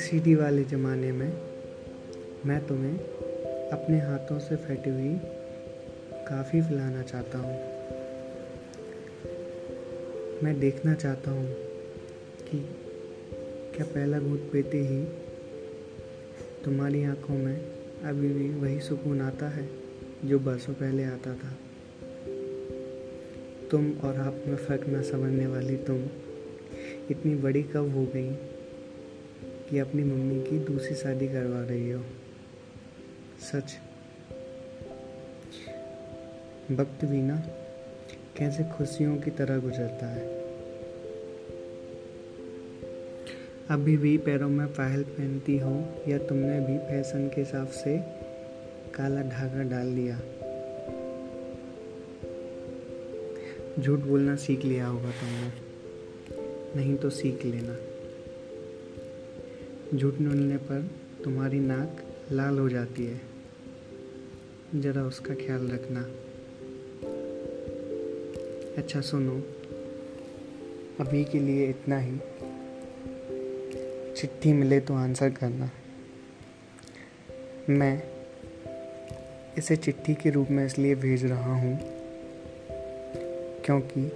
CD वाले ज़माने में मैं तुम्हें अपने हाथों से फटी हुई काफ़ी पिलाना चाहता हूँ। मैं देखना चाहता हूँ कि क्या पहला घूट पीते ही तुम्हारी आँखों में अभी भी वही सुकून आता है जो बरसों पहले आता था। तुम और आप में फ़र्क न समझने वाली तुम। इतनी बड़ी कब हो गई कि अपनी मम्मी की दूसरी शादी करवा रही हो। सच। वक्त भी ना कैसे खुशियों की तरह गुजरता है। अभी भी पैरों में पायल पहनती हो या तुमने भी फ़ैशन के हिसाब से काला धागा डाल दिया झूठ बोलना सीख लिया होगा तुमने। नहीं तो सीख लेना। झूठ बोलने पर तुम्हारी नाक लाल हो जाती है। ज़रा उसका ख्याल रखना। अच्छा सुनो। अभी के लिए इतना ही। चिट्ठी मिले तो आंसर करना। मैं इसे चिट्ठी के रूप में इसलिए भेज रहा हूँ क्योंकि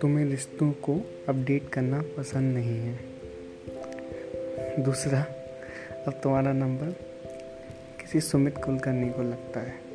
तुम्हें रिश्तों को अपडेट करना पसंद नहीं है। दूसरा, अब तुम्हारा नंबर किसी सुमित कुलकर्णी को लगता है।